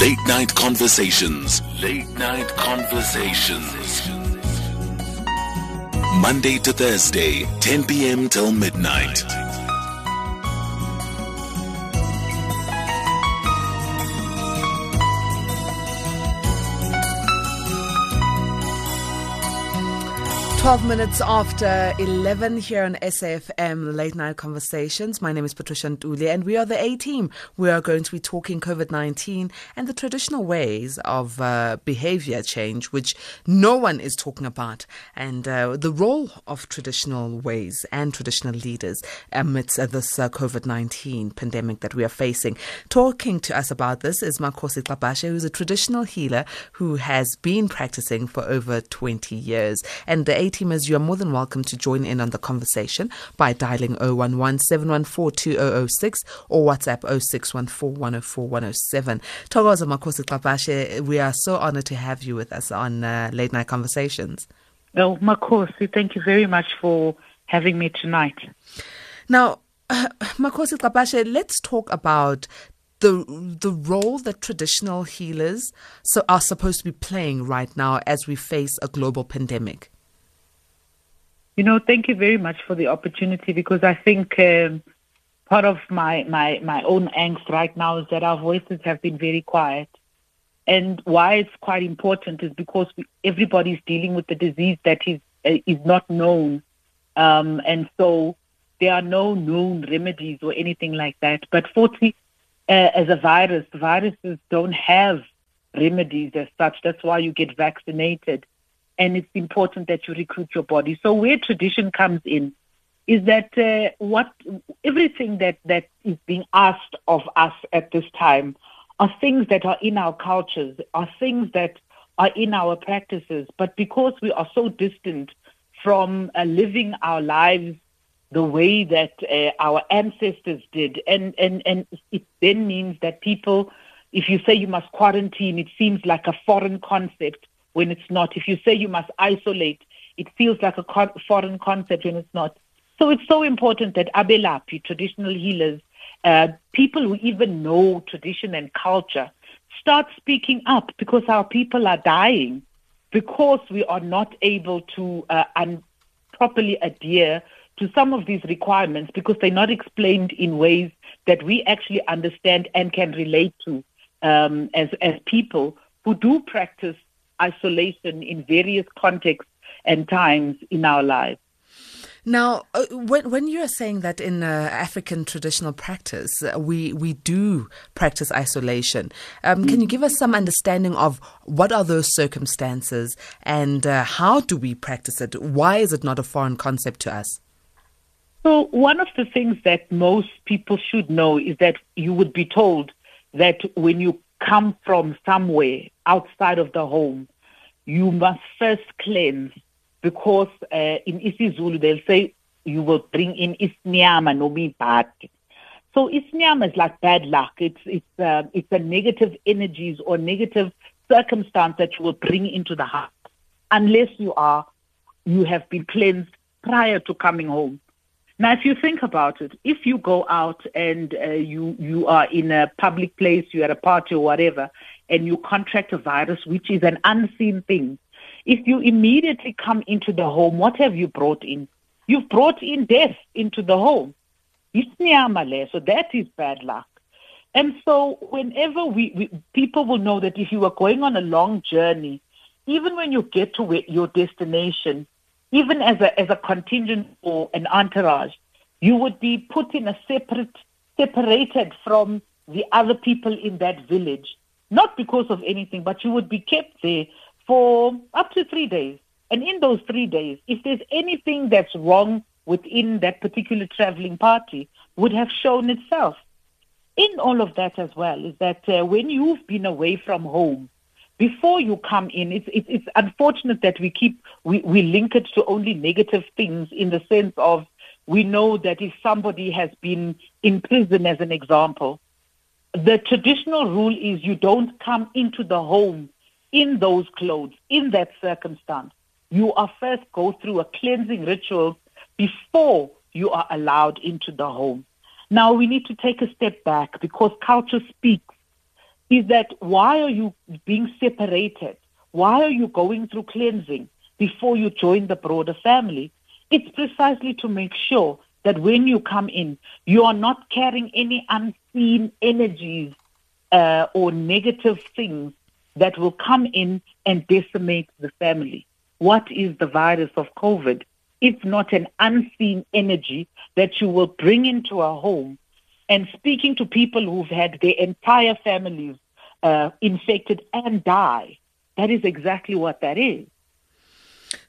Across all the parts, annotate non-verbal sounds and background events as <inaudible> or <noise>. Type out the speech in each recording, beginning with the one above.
Late Night Conversations. Late Night Conversations. Monday to Thursday, 10 p.m. till midnight. 12 minutes after 11 here on SAFM Late Night Conversations. My name is Patricia Ntuli and we are the A team. We are going to be talking COVID 19 and the traditional ways of uh, behavior change, which no one is talking about, and uh, the role of traditional ways and traditional leaders amidst uh, this COVID 19 pandemic that we are facing. Talking to us about this is Makhosi Gcabashe, who's a traditional healer who has been practicing for over 20 years. And the A teamers, you are more than welcome to join in on the conversation by dialing 011 714 2006 or WhatsApp 0614 104 107. Thokoza Makhosi Gcabashe, we are so honored to have you with us on uh, Late Night Conversations. Well, Makhosi, thank you very much for having me tonight. Now, uh, <clears throat> Makhosi Gcabashe, let's talk about the the role that traditional healers so are supposed to be playing right now as we face a global pandemic. You know, thank you very much for the opportunity because I think um, part of my, my, my own angst right now is that our voices have been very quiet. And why it's quite important is because we, everybody's dealing with the disease that is, uh, is not known. Um, and so there are no known remedies or anything like that. But 40, uh, as a virus, viruses don't have remedies as such. That's why you get vaccinated and it's important that you recruit your body. So where tradition comes in is that uh, what everything that that is being asked of us at this time are things that are in our cultures, are things that are in our practices, but because we are so distant from uh, living our lives the way that uh, our ancestors did, and and and it then means that people, if you say you must quarantine, it seems like a foreign concept when it's not. If you say you must isolate, it feels like a foreign concept when it's not. So it's so important that Abelaphi, traditional healers, uh, people who even know tradition and culture, start speaking up because our people are dying because we are not able to uh, un- properly adhere to some of these requirements because they're not explained in ways that we actually understand and can relate to um, as as people who do practice isolation in various contexts and times in our lives. Now, uh, when when you are saying that in uh, African traditional practice, uh, we we do practice isolation, um, mm. can you give us some understanding of what are those circumstances and uh, how do we practice it? Why is it not a foreign concept to us? So, one of the things that most people should know is that you would be told that when you come from somewhere outside of the home, you must first cleanse because uh, in isiZulu they'll say you will bring in isnyama no bad. So isnyama is like bad luck. It's it's uh, it's a negative energies or negative circumstance that you will bring into the house unless you are you have been cleansed prior to coming home. Now, if you think about it, if you go out and uh, you you are in a public place, you're at a party or whatever, and you contract a virus, which is an unseen thing, if you immediately come into the home, what have you brought in? You've brought in death into the home. So that is bad luck. And so whenever we, we people will know that if you are going on a long journey, even when you get to your destination, even as a as a contingent or an entourage, you would be put in a separate separated from the other people in that village, not because of anything, but you would be kept there for up to three days. And in those three days, if there's anything that's wrong within that particular traveling party, would have shown itself. In all of that as well is that uh, when you've been away from home, before you come in, it's, it's, it's unfortunate that we keep, we, we link it to only negative things in the sense of we know that if somebody has been in prison, as an example, the traditional rule is you don't come into the home in those clothes, in that circumstance. You are first go through a cleansing ritual before you are allowed into the home. Now we need to take a step back because culture speaks is that why are you being separated? Why are you going through cleansing before you join the broader family? It's precisely to make sure that when you come in, you are not carrying any unseen energies uh, or negative things that will come in and decimate the family. What is the virus of COVID? If not an unseen energy that you will bring into a home and speaking to people who've had their entire families uh, infected and die. That is exactly what that is.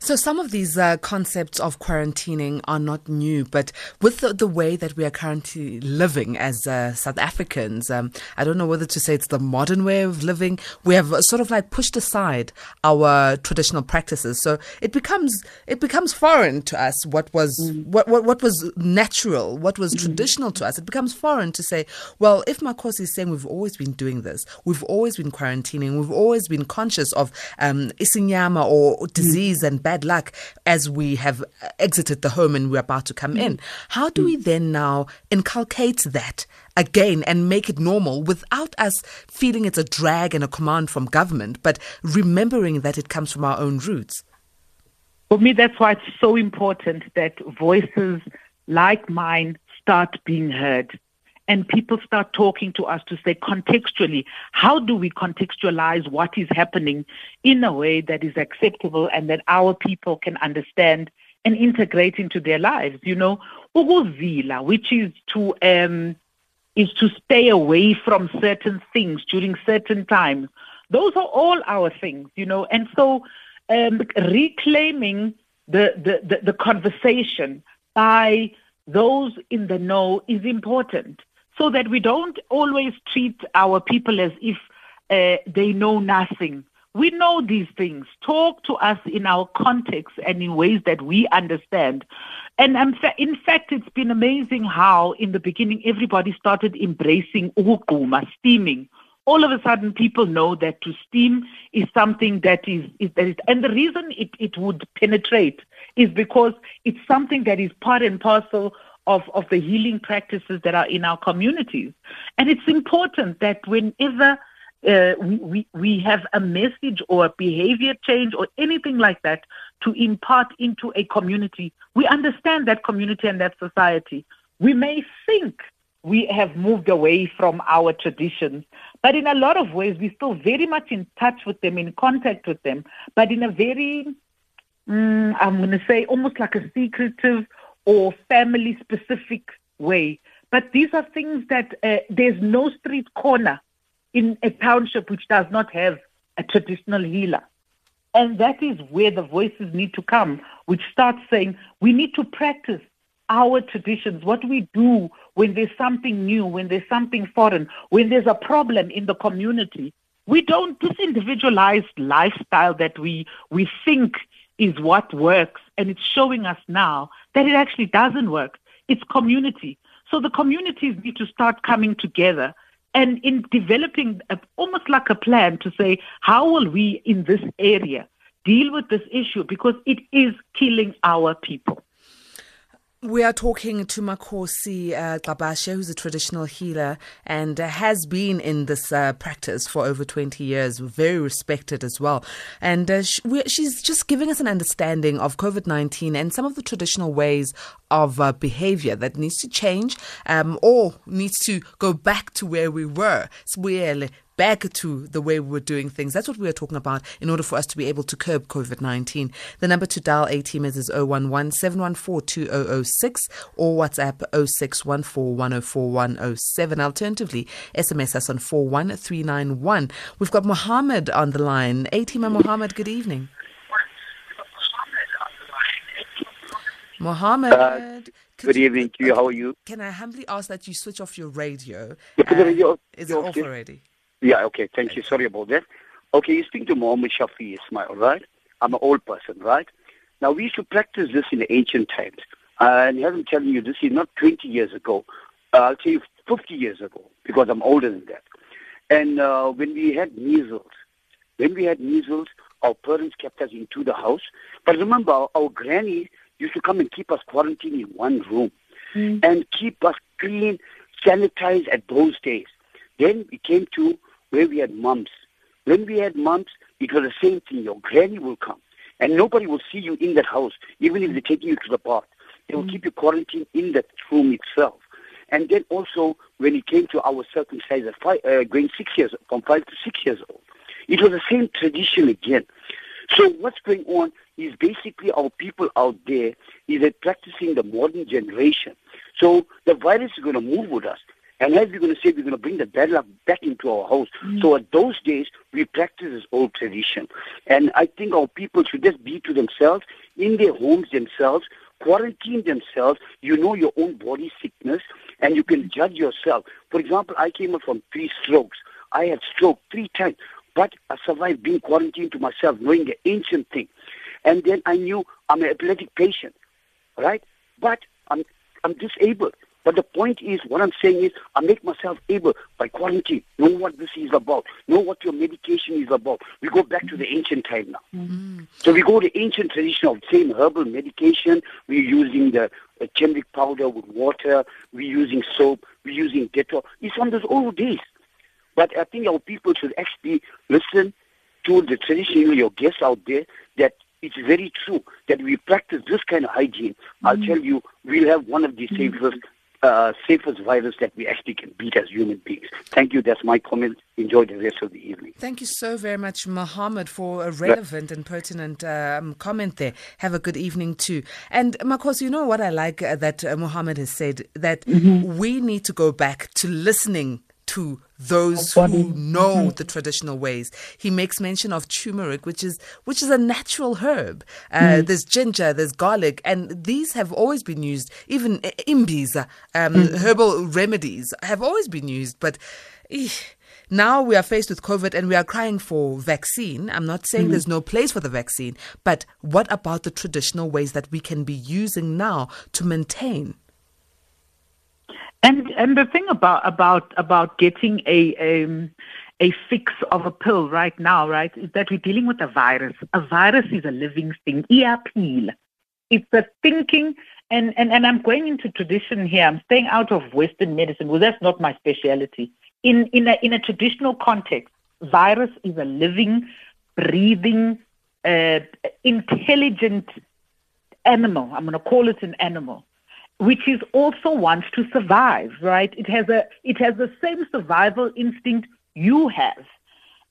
So, some of these uh, concepts of quarantining are not new, but with the, the way that we are currently living as uh, South Africans, um, I don't know whether to say it's the modern way of living. We have sort of like pushed aside our traditional practices, so it becomes it becomes foreign to us. What was mm. what, what what was natural, what was mm. traditional to us, it becomes foreign to say, well, if Makhosi is saying we've always been doing this, we've always been quarantining, we've always been conscious of um, isinyama or disease. Mm and bad luck as we have uh, exited the home and we're about to come in. How do we then now inculcate that again and make it normal without us feeling it's a drag and a command from government, but remembering that it comes from our own roots? For me, that's why it's so important that voices like mine start being heard and people start talking to us to say contextually, how do we contextualize what is happening in a way that is acceptable and that our people can understand and integrate into their lives? You know, ukuzila, which is to um, is to stay away from certain things during certain times. Those are all our things, you know, and so um, reclaiming the, the, the, the conversation by those in the know is important so that we don't always treat our people as if uh, they know nothing. We know these things. Talk to us in our context and in ways that we understand. And in fact, it's been amazing how in the beginning everybody started embracing ukugquma, steaming. All of a sudden, people know that to steam is something that is, is that is, and the reason it, it would penetrate is because it's something that is part and parcel of, of the healing practices that are in our communities. And it's important that whenever uh, we, we, have a message or a behavior change or anything like that to impart into a community, we understand that community and that society. We may think we have moved away from our traditions, but in a lot of ways, we're still very much in touch with them, in contact with them, but in a very, mm, I'm going to say, almost like a secretive or family specific way. But these are things that uh, there's no street corner in a township which does not have a traditional healer. And that is where the voices need to come, which starts saying we need to practice our traditions, what we do when there's something new, when there's something foreign, when there's a problem in the community. We don't, this individualized lifestyle that we, we think is what works, and it's showing us now that it actually doesn't work. It's community. So the communities need to start coming together and in developing a, almost like a plan to say, how will we in this area deal with this issue? Because it is killing our people. We are talking to Makhosi uh, Gcabashe, who's a traditional healer and uh, has been in this uh, practice for over 20 years, very respected as well. And uh, she, she's just giving us an understanding of COVID 19 and some of the traditional ways of uh, behavior that needs to change um, or needs to go back to where we were back to the way we were doing things. That's what we are talking about in order for us to be able to curb COVID 19. The number to dial A is 011 714 2006 or WhatsApp 0614 Alternatively, SMS us on 41391. We've got Mohammed on the line. A and Mohammed, good evening. Mohammed. Uh, good you, evening to you. How are you? Can I humbly ask that you switch off your radio? <laughs> Uh, radio is it off already? Yeah, okay, thank you. Sorry about that. Okay, you speak to Muhammad Shafi Ismail, right? I'm an old person, right? Now, we used to practice this in ancient times. And I'm telling you, this is not 20 years ago. Uh, I'll tell you 50 years ago, because I'm older than that. And uh, when we had measles, when we had measles, our parents kept us into the house. But remember, our, our granny used to come and keep us quarantined in one room mm. and keep us clean, sanitized at those days. Then we came to where we had mumps. When we had mumps, it was the same thing. Your granny will come, and nobody will see you in that house, even if they're taking you to the bath. They will mm. keep you quarantined in that room itself. And then also, when it came to our circumcision, five, uh, going six years, from five to six years old, it was the same tradition again. So what's going on is basically our people out there is practicing the modern generation. So the virus is going to move with us. And as we're going to say, we're going to bring the bad luck back into our house. Mm. So at those days, we practice this old tradition. And I think our people should just be to themselves, in their homes themselves, quarantine themselves. You know your own body sickness, and you can judge yourself. For example, I came up from three strokes. I had stroke three times, but I survived being quarantined to myself, knowing the ancient thing. And then I knew I'm an epileptic patient, right? But I'm, I'm disabled. But the point is, what I'm saying is, I make myself able by quarantine, know what this is about, know what your medication is about. We go back to the ancient time now. Mm-hmm. So we go to ancient tradition of same herbal medication. We're using the uh, turmeric powder with water. We're using soap. We're using Dettol. It's from those old days. But I think our people should actually listen to the traditional, your guests out there, that it's very true that we practice this kind of hygiene. Mm-hmm. I'll tell you, we'll have one of the safest, mm-hmm. Uh, safest virus that we actually can beat as human beings. Thank you. That's my comment. Enjoy the rest of the evening. Thank you so very much, Mohammed, for a relevant and pertinent um, comment there. Have a good evening too. And Makos, you know what I like uh, that uh, Mohammed has said that mm-hmm. we need to go back to listening to those who know mm-hmm. the traditional ways. He makes mention of turmeric, which is which is a natural herb. Uh, mm. There's ginger, there's garlic, and these have always been used. Even imbis, um, mm. herbal remedies, have always been used. But now we are faced with COVID and we are crying for vaccine. I'm not saying mm. there's no place for the vaccine, but what about the traditional ways that we can be using now to maintain? And and the thing about about about getting a um, a fix of a pill right now, right, is that we're dealing with a virus. A virus is a living thing. Iapil. It's a thinking and, and, and I'm going into tradition here. I'm staying out of Western medicine. Well, that's not my specialty. In in a in a traditional context, virus is a living, breathing, uh, intelligent animal. I'm going to call it an animal which is also wants to survive, right? It has a it has the same survival instinct you have.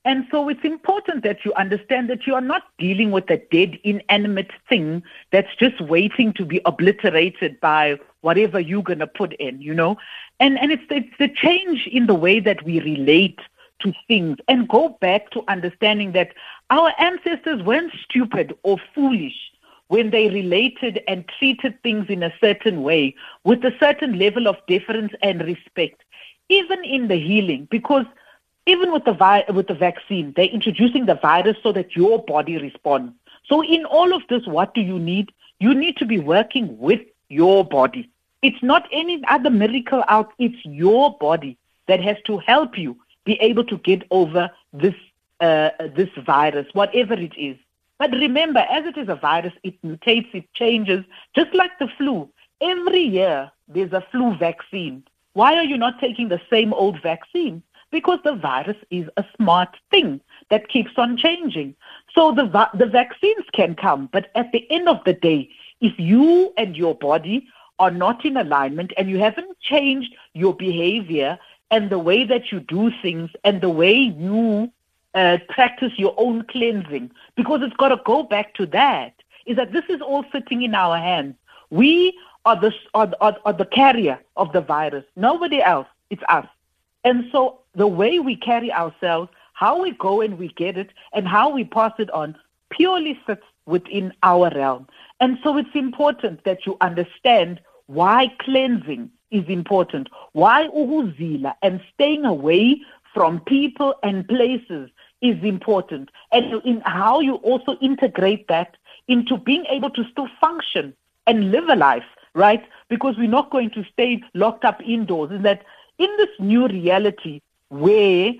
And so it's important that you understand that you are not dealing with a dead, inanimate thing that's just waiting to be obliterated by whatever you're going to put in, you know? And, and it's, it's the change in the way that we relate to things and go back to understanding that our ancestors weren't stupid or foolish when they related and treated things in a certain way with a certain level of deference and respect, even in the healing, because even with the vi- with the vaccine, they're introducing the virus so that your body responds. So in all of this, what do you need? You need to be working with your body. It's not any other miracle out. It's your body that has to help you be able to get over this uh, this virus, whatever it is. But remember, as it is a virus, it mutates, it changes, just like the flu. Every year, there's a flu vaccine. Why are you not taking the same old vaccine? Because the virus is a smart thing that keeps on changing. So the, the vaccines can come, but at the end of the day, if you and your body are not in alignment and you haven't changed your behavior and the way that you do things and the way you uh, practice your own cleansing because it's got to go back to that. Is that this is all sitting in our hands. We are the, are, are, are the carrier of the virus. Nobody else. It's us. And so the way we carry ourselves, how we go and we get it, and how we pass it on purely sits within our realm. And so it's important that you understand why cleansing is important, why ukuzila and staying away from people and places is important. And in how you also integrate that into being able to still function and live a life, right? Because we're not going to stay locked up indoors. Is that in this new reality where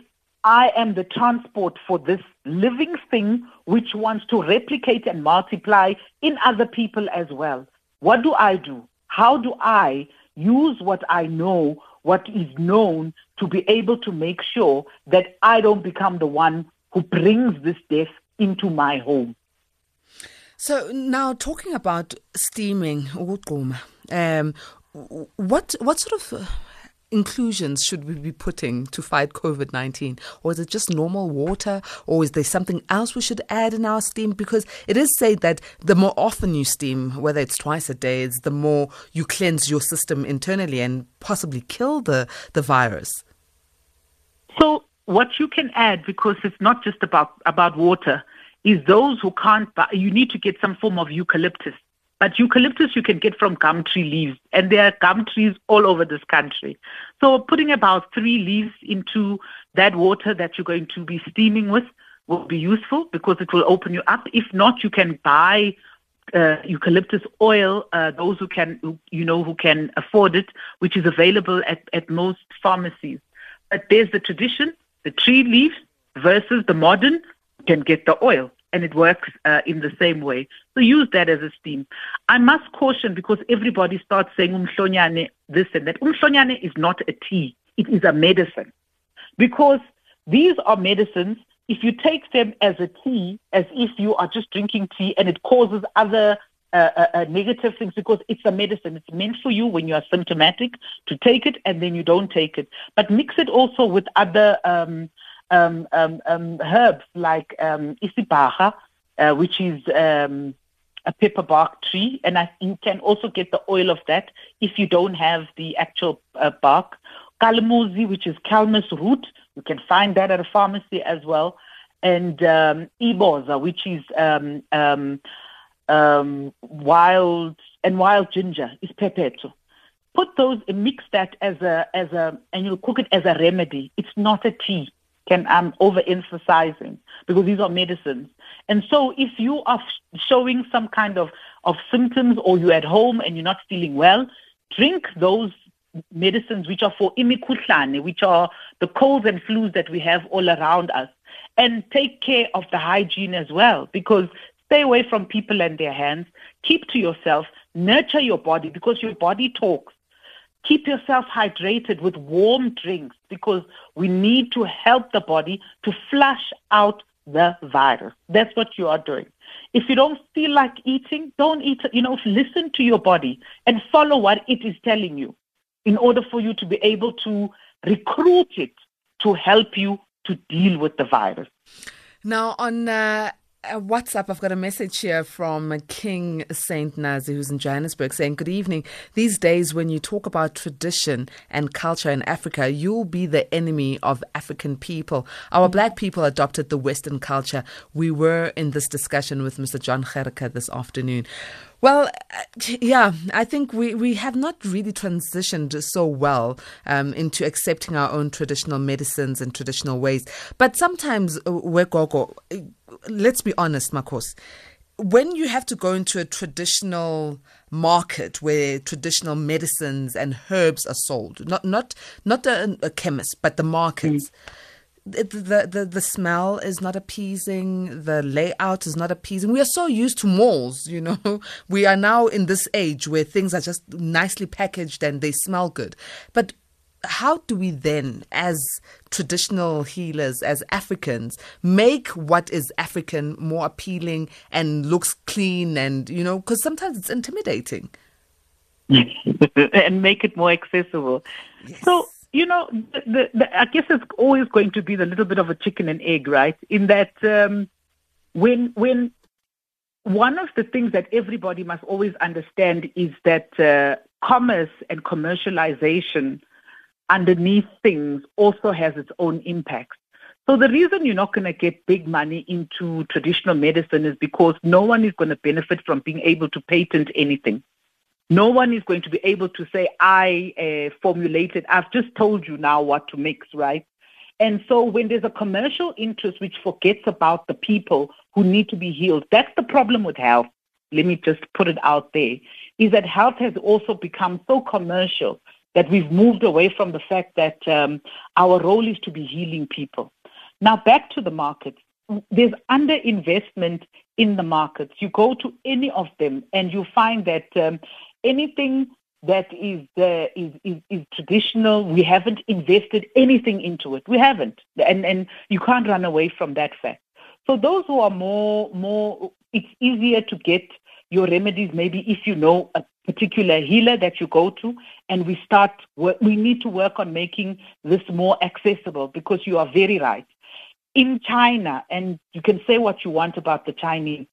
I am the transport for this living thing which wants to replicate and multiply in other people as well. What do I do? How do I use what I know what is known to be able to make sure that I don't become the one who brings this death into my home. So now talking about steaming, um, what what sort of uh, inclusions should we be putting to fight COVID 19? Or is it just normal water? Or is there something else we should add in our steam? Because it is said that the more often you steam, whether it's twice a day, it's the more you cleanse your system internally and possibly kill the, the virus. So, what you can add, because it's not just about, about water, is those who can't buy, you need to get some form of eucalyptus but eucalyptus you can get from gum tree leaves, and there are gum trees all over this country. So putting about three leaves into that water that you're going to be steaming with will be useful because it will open you up. If not, you can buy uh, eucalyptus oil. Uh, those who can, you know, who can afford it, which is available at, at most pharmacies. But there's the tradition, the tree leaves versus the modern. Can get the oil and it works uh, in the same way. So use that as a steam. I must caution because everybody starts saying umhlonyane, this and that. Umhlonyane is not a tea. It is a medicine. Because these are medicines, if you take them as a tea, as if you are just drinking tea and it causes other uh, negative things because it's a medicine. It's meant for you when you are symptomatic to take it and then you don't take it. But mix it also with other um, um, um, um, herbs like um, isibaga, uh, which is um, a pepper bark tree, and I, you can also get the oil of that if you don't have the actual uh, bark. Kalamuzi, which is calamus root, you can find that at a pharmacy as well, and um, iboza, which is um, um, um, wild and wild ginger is pepeto. Put those and mix that as a as a and you'll cook it as a remedy. It's not a tea can I'm overemphasizing because these are medicines. And so if you are showing some kind of, of symptoms or you're at home and you're not feeling well, drink those medicines which are for imikuhlane, which are the colds and flus that we have all around us. And take care of the hygiene as well because stay away from people and their hands. Keep to yourself. Nurture your body because your body talks. Keep yourself hydrated with warm drinks because we need to help the body to flush out the virus. That's what you are doing. If you don't feel like eating, don't eat. You know, listen to your body and follow what it is telling you in order for you to be able to recruit it to help you to deal with the virus. Now, on uh, uh, WhatsApp, I've got a message here from King Saint Nazi, who's in Johannesburg, saying, Good evening. These days, when you talk about tradition and culture in Africa, you'll be the enemy of African people. Our black people adopted the Western culture. We were in this discussion with Mr. John Gerke this afternoon. Well, uh, yeah, I think we, we have not really transitioned so well um, into accepting our own traditional medicines and traditional ways. But sometimes, uh, Wegogo, uh, let's be honest, Makhosi. when you have to go into a traditional market where traditional medicines and herbs are sold, not not not a, a chemist, but the markets. Mm the, the the smell is not appeasing the layout is not appeasing we are so used to malls you know <laughs> we are now in this age where things are just nicely packaged and they smell good but how do we then as traditional healers as africans make what is african more appealing and looks clean and you know because sometimes it's intimidating <laughs> and make it more accessible yes. so you know, the, the, the, I guess it's always going to be the little bit of a chicken and egg, right? In that um, when when one of the things that everybody must always understand is that uh, commerce and commercialization underneath things also has its own impacts. So the reason you're not going to get big money into traditional medicine is because no one is going to benefit from being able to patent anything. No one is going to be able to say, I uh, formulated, I've just told you now what to mix, right? And so when there's a commercial interest which forgets about the people who need to be healed, that's the problem with health. Let me just put it out there, is that health has also become so commercial that we've moved away from the fact that um, our role is to be healing people. Now back to the markets. There's underinvestment in the markets. You go to any of them and you find that um, anything that is, uh, is, is, is traditional. We haven't invested anything into it. We haven't, and and you can't run away from that fact. So those who are more more, it's easier to get your remedies. Maybe if you know a particular healer that you go to, and we start. We need to work on making this more accessible because you are very right. In China, and you can say what you want about the Chinese,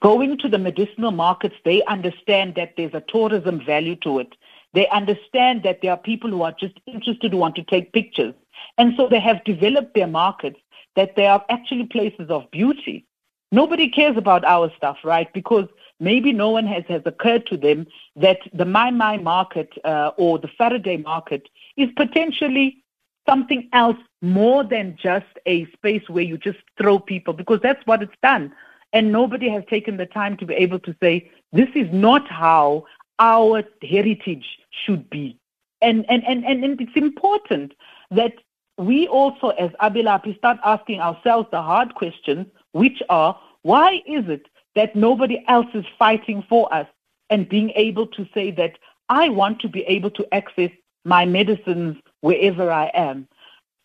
going to the medicinal markets, they understand that there's a tourism value to it. They understand that there are people who are just interested who want to take pictures. And so they have developed their markets that they are actually places of beauty. Nobody cares about our stuff, right? Because maybe no one has, has occurred to them that the Mai Mai market uh, or the Faraday market is potentially something else more than just a space where you just throw people, because that's what it's done. And nobody has taken the time to be able to say, this is not how our heritage should be. And, and, and, and, it's important that we also, as Abelaphi, start asking ourselves the hard questions, which are, why is it that nobody else is fighting for us and being able to say that I want to be able to access my medicines wherever I am?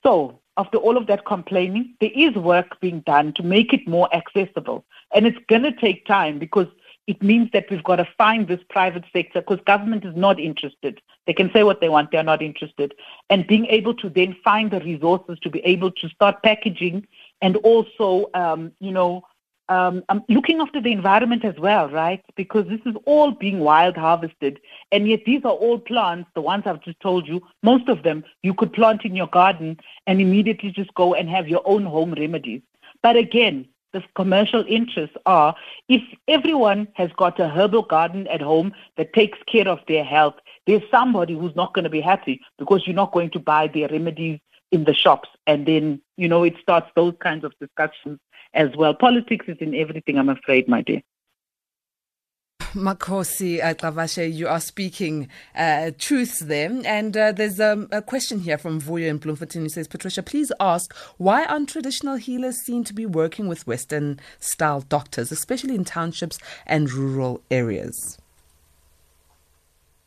So after all of that complaining, there is work being done to make it more accessible. And it's going to take time because it means that we've got to find this private sector because government is not interested. They can say what they want, they're not interested. And being able to then find the resources to be able to start packaging and also, um, you know, um, um, looking after the environment as well, right? Because this is all being wild harvested. And yet these are all plants, the ones I've just told you, most of them you could plant in your garden and immediately just go and have your own home remedies. But again, the commercial interests are if everyone has got a herbal garden at home that takes care of their health, there's somebody who's not going to be happy because you're not going to buy their remedies in the shops. And then, you know, it starts those kinds of discussions as well. Politics is in everything, I'm afraid, my dear. Makhosi Gcabashe, uh, you are speaking uh, truths there. And uh, there's um, a question here from Vuyo in Bloemfontein who says, Patricia, please ask why aren't traditional healers seen to be working with Western style doctors, especially in townships and rural areas?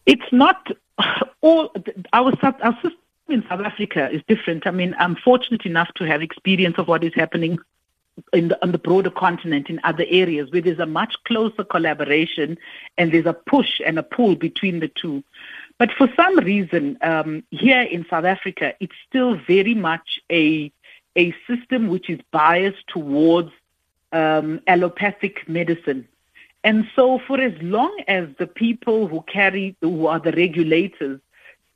It's not <laughs> all, our, our system in South Africa is different. I mean, I'm fortunate enough to have experience of what is happening in the, on the broader continent in other areas where there's a much closer collaboration and there's a push and a pull between the two. But for some reason, um, here in South Africa, it's still very much a a system which is biased towards um, allopathic medicine. And so, for as long as the people who carry, who are the regulators,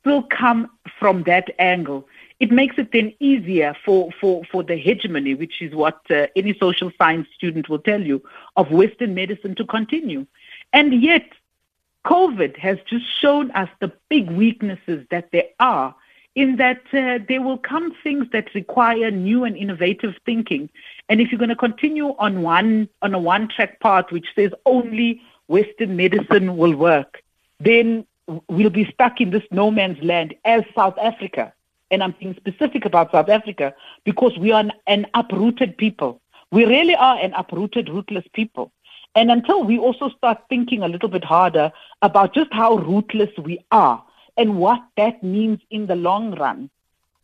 still come from that angle, it makes it then easier for, for, for the hegemony, which is what uh, any social science student will tell you, of Western medicine to continue. And yet, COVID has just shown us the big weaknesses that there are in that uh, there will come things that require new and innovative thinking. And if you're going to continue on one on a one-track path which says only Western medicine will work, then we'll be stuck in this no man's land as South Africa and I'm being specific about South Africa because we are an, uprooted people. We really are an uprooted, rootless people. And until we also start thinking a little bit harder about just how rootless we are and what that means in the long run,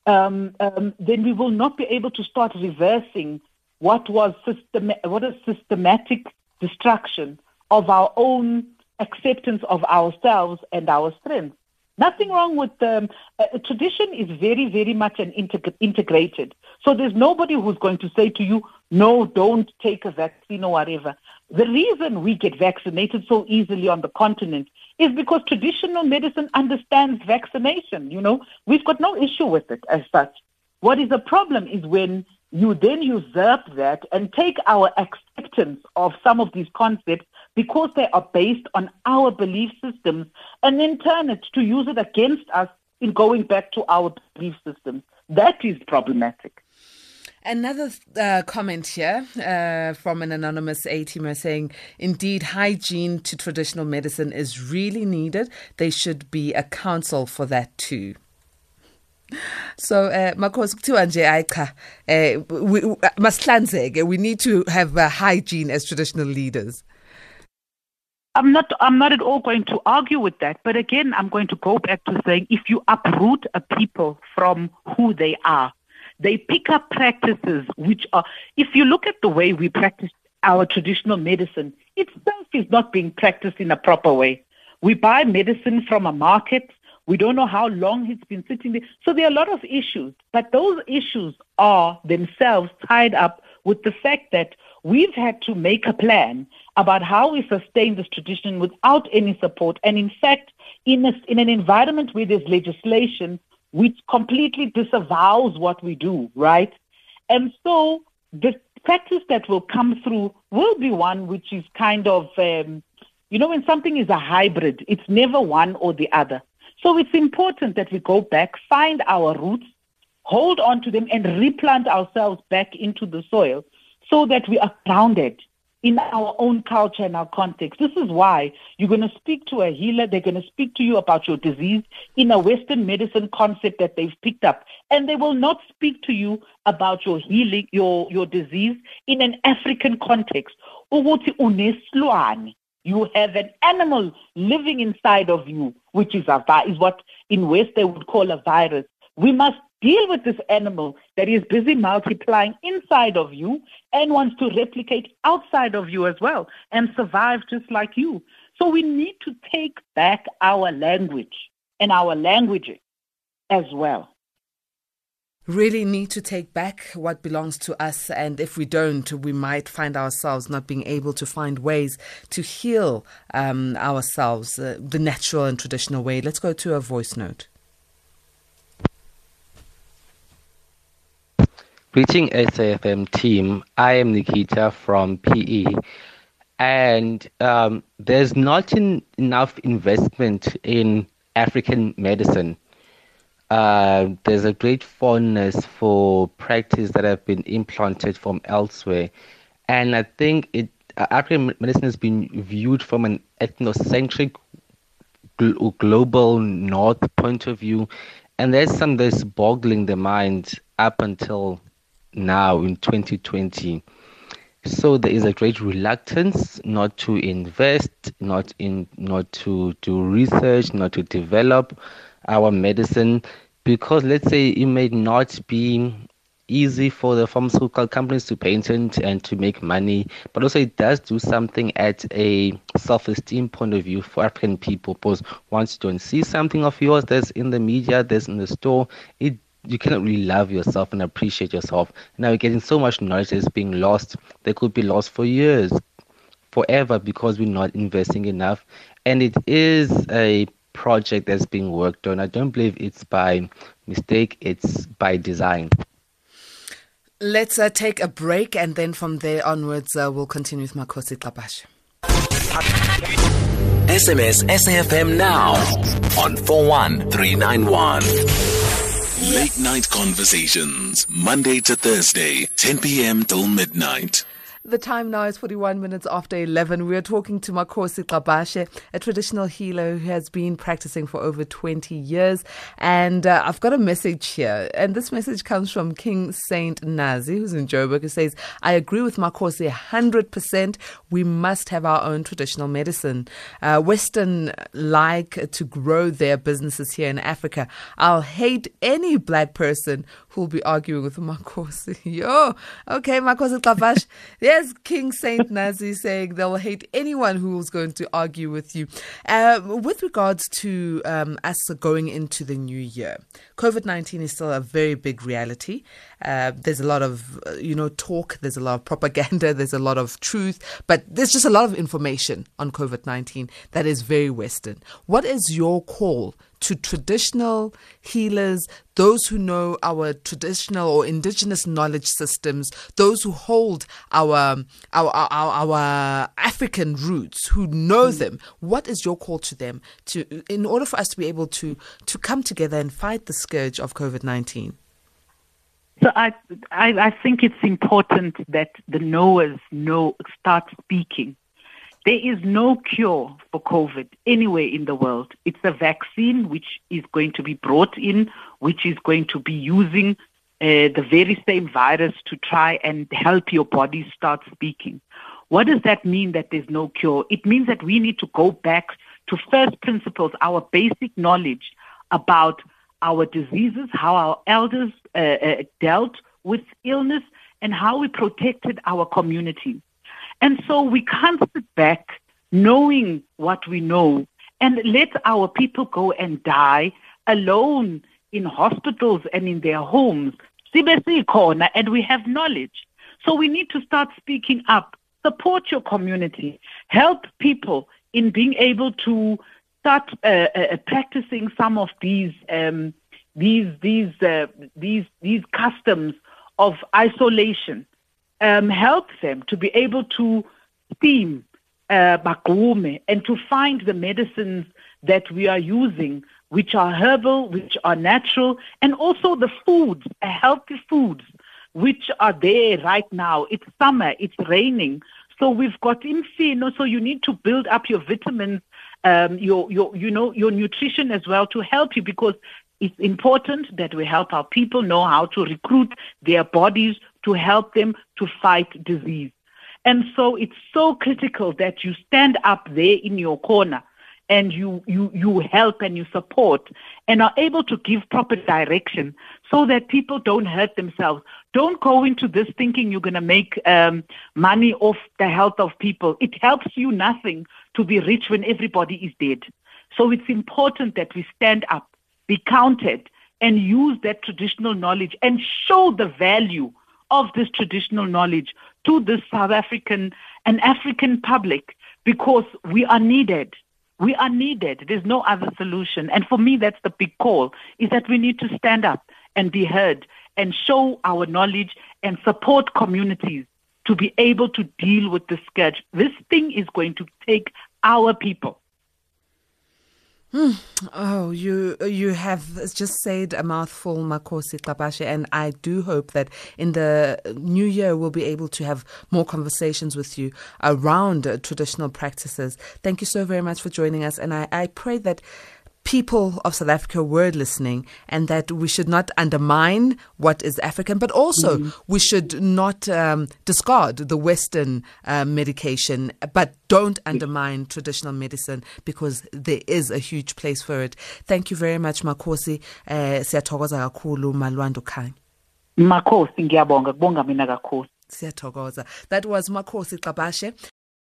um, um, then we will not be able to start reversing what was system- systematic destruction of our own acceptance of ourselves and our strengths. Nothing wrong with um, uh, tradition is very, very much an integ- integrated. So there's nobody who's going to say to you, no, don't take a vaccine or whatever. The reason we get vaccinated so easily on the continent is because traditional medicine understands vaccination. You know, we've got no issue with it as such. What is the problem is when you then usurp that and take our acceptance of some of these concepts because they are based on our belief systems and then turn it to use it against us in going back to our belief systems. That is problematic. Another uh, comment here uh, from an anonymous A-teamer saying, indeed, hygiene to traditional medicine is really needed. There should be a council for that too. So uh, makhosi kuthiwa nje eh masihlanzeke we need to have uh, hygiene as traditional leaders I'm not I'm not at all going to argue with that. But again, I'm going to go back to saying if you uproot a people from who they are, they pick up practices which are if you look at the way we practice our traditional medicine, itself is not being practiced in a proper way. We buy medicine from a market. We don't know how long it's been sitting there. So there are a lot of issues, but those issues are themselves tied up with the fact that we've had to make a plan about how we sustain this tradition without any support. And in fact, in, a, in an environment where there's legislation which completely disavows what we do, right? And so the practice that will come through will be one which is kind of, um, you know, when something is a hybrid, it's never one or the other. So it's important that we go back, find our roots, hold on to them, and replant ourselves back into the soil so that we are grounded in our own culture and our context. This is why you're going to speak to a healer. They're going to speak to you about your disease in a Western medicine concept that they've picked up. And they will not speak to you about your healing, your, your disease in an African context. You have an animal living inside of you, which is a is what in West they would call a virus. We must deal with this animal that is busy multiplying inside of you and wants to replicate outside of you as well and survive just like you. So we need to take back our language and our languages as well. Really need to take back what belongs to us, and if we don't, we might find ourselves not being able to find ways to heal um, ourselves uh, the natural and traditional way. Let's go to a voice note. Greeting SAFM team. I am Nikita from PE, and um, there's not in, enough investment in African medicine. Uh, there's a great fondness for practice that have been implanted from elsewhere, and I think it uh, African medicine has been viewed from an ethnocentric gl- global north point of view, and there's some that's boggling the mind up until now in 2020. So there is a great reluctance not to invest, not in, not to do research, not to develop our medicine, because let's say it may not be easy for the pharmaceutical companies to patent and to make money, but also it does do something at a self-esteem point of view for African people. Because once you don't see something of yours that's in the media, that's in the store, it you cannot really love yourself and appreciate yourself. Now you're getting so much knowledge that's being lost. They could be lost for years, forever, because we're not investing enough. And it is a project that's being worked on. I don't believe it's by mistake, it's by design. Let's uh, take a break and then from there onwards uh, we'll continue with Makhosi Gcabashe. SMS SAFM now on 41391. Late Night Conversations, Monday to Thursday, 10 p.m. till midnight. The time now is 41 minutes after 11. We are talking to Makhosi Gcabashe, a traditional healer who has been practicing for over 20 years. And uh, I've got a message here. And this message comes from King Saint Nazi, who's in Joburg, who says, I agree with Makhosi 100%. We must have our own traditional medicine. Uh, Western like to grow their businesses here in Africa. I'll hate any black person who'll be arguing with Makhosi. <laughs> Yo, okay, Makhosi Gcabashe. There's <laughs> King Saint Nazi saying they'll hate anyone who's going to argue with you. Uh, with regards to um, us going into the new year, COVID 19 is still a very big reality. Uh, there's a lot of, uh, you know, talk, there's a lot of propaganda, <laughs> there's a lot of truth, but there's just a lot of information on COVID 19 that is very Western. What is your call to traditional healers, those who know our traditional or indigenous knowledge systems, those who hold our our our, our African roots, who know mm. them. What is your call to them to in order for us to be able to to come together and fight the scourge of COVID nineteen? So I, I, I think it's important that the knowers know start speaking there is no cure for COVID anywhere in the world. It's a vaccine which is going to be brought in, which is going to be using uh, the very same virus to try and help your body start speaking. What does that mean that there's no cure? It means that we need to go back to first principles, our basic knowledge about our diseases, how our elders uh, uh, dealt with illness, and how we protected our community. And so we can't sit back knowing what we know and let our people go and die alone in hospitals and in their homes. CBC corner, And we have knowledge. So we need to start speaking up. Support your community. Help people in being able to start uh, uh, practicing some of these um, these these uh, these these customs of isolation. Um, help them to be able to steam uh, and to find the medicines that we are using, which are herbal, which are natural, and also the foods, healthy foods, which are there right now. It's summer, it's raining. So we've got infino, so you need to build up your vitamins, um, your, your, you know, your nutrition as well to help you because it's important that we help our people know how to recruit their bodies to help them to fight disease. And so it's so critical that you stand up there in your corner and you, you, you help and you support and are able to give proper direction so that people don't hurt themselves. Don't go into this thinking you're going to make um, money off the health of people. It helps you nothing to be rich when everybody is dead. So it's important that we stand up, be counted, and use that traditional knowledge and show the value of this traditional knowledge to the South African and African public because we are needed. We are needed. There's no other solution. And for me, that's the big call, is that we need to stand up and be heard and show our knowledge and support communities to be able to deal with this scourge. This thing is going to take our people. <sighs> Oh, you you have just said a mouthful, Makhosi Gcabashe, and I do hope that in the new year we'll be able to have more conversations with you around traditional practices. Thank you so very much for joining us, and I, I pray that people of South Africa were listening and that we should not undermine what is African, but also mm. we should not um, discard the Western uh, medication, but don't undermine traditional medicine because there is a huge place for it. Thank you very much, Makhosi. Uh, siyathokoza kakhulu Malwando Khanya. Makhosi ngiyabonga kubonga mina kakhulu. Siyathokoza. That was Makhosi Gcabashe.